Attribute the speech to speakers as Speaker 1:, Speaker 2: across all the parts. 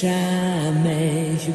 Speaker 1: time as you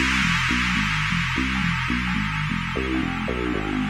Speaker 2: Thank you.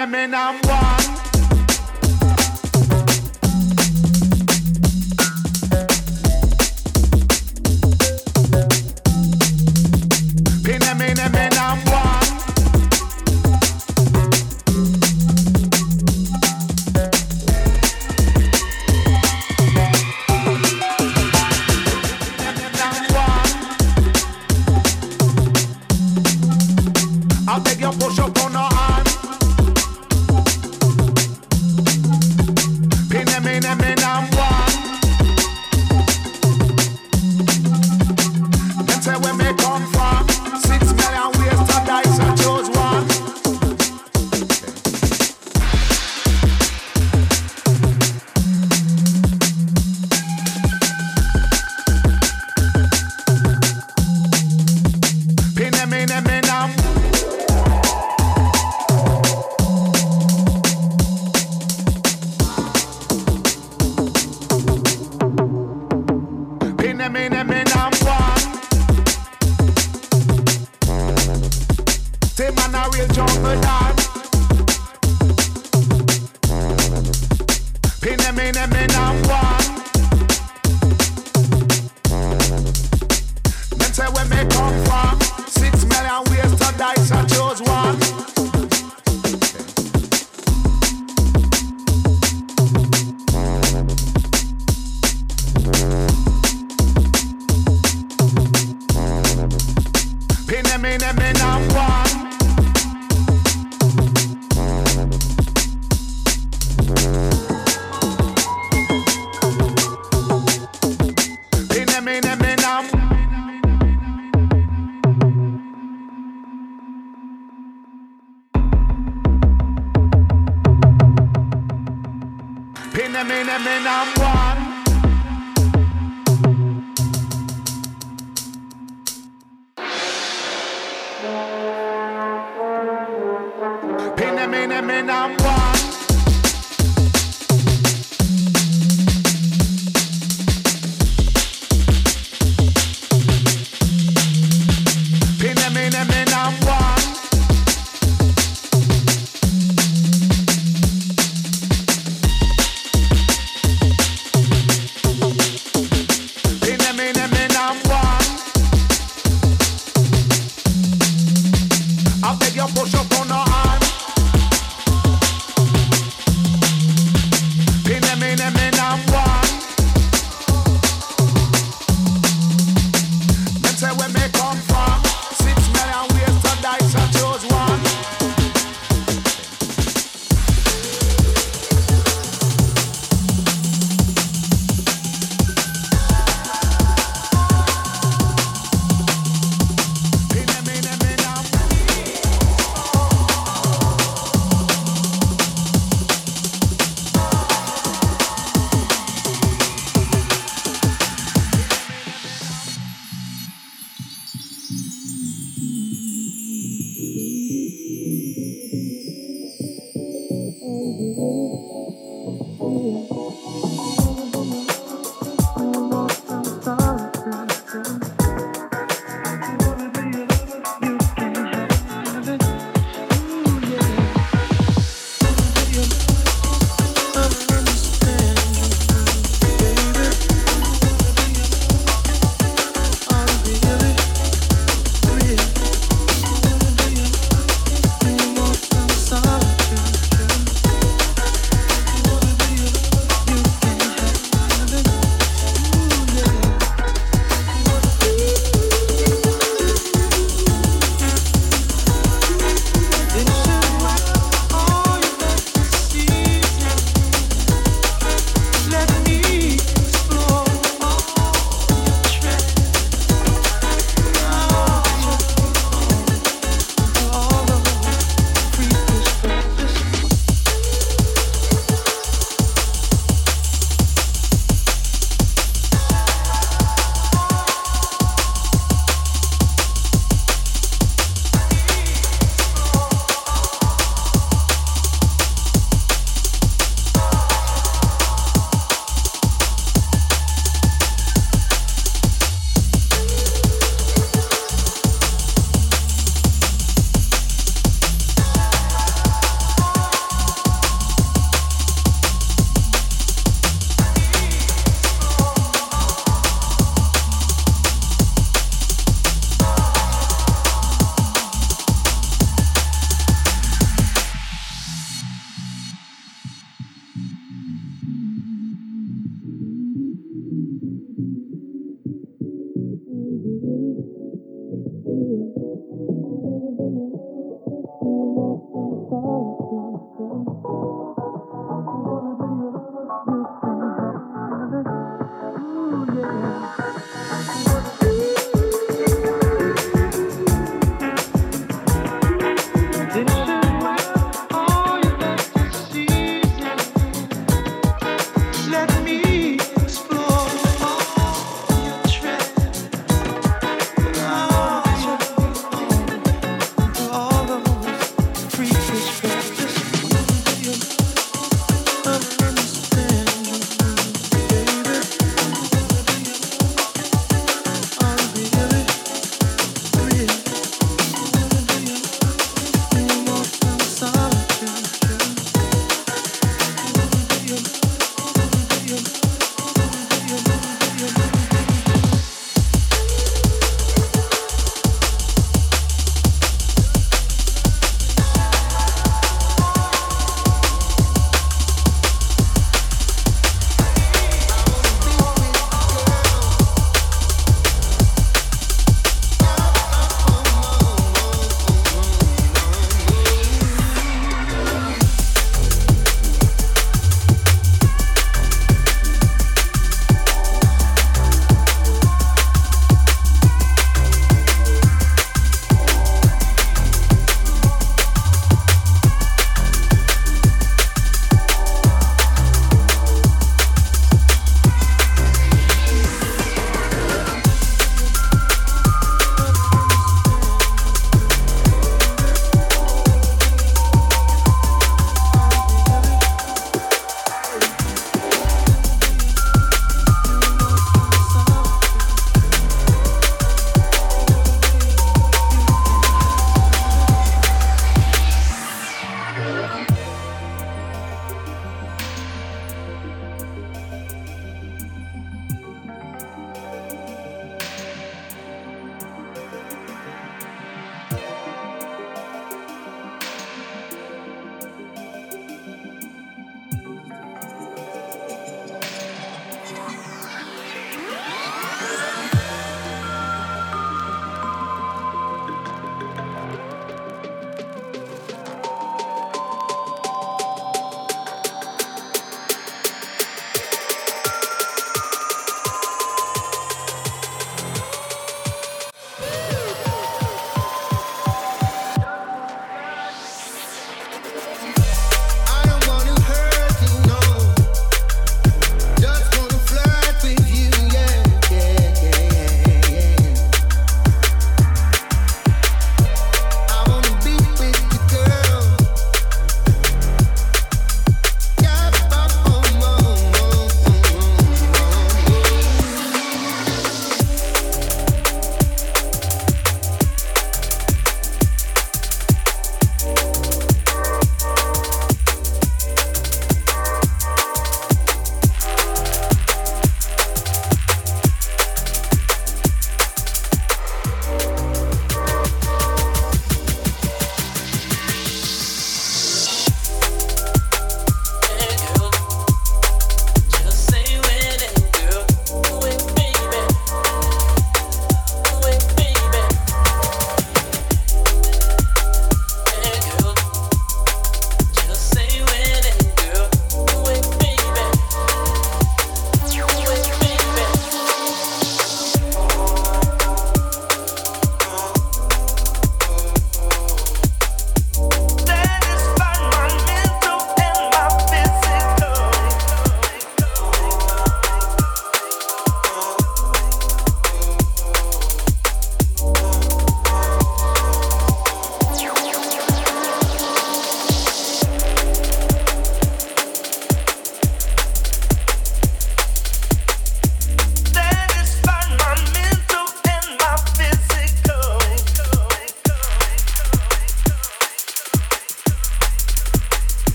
Speaker 3: them in I'm one. In I'm one. I'll take your push up on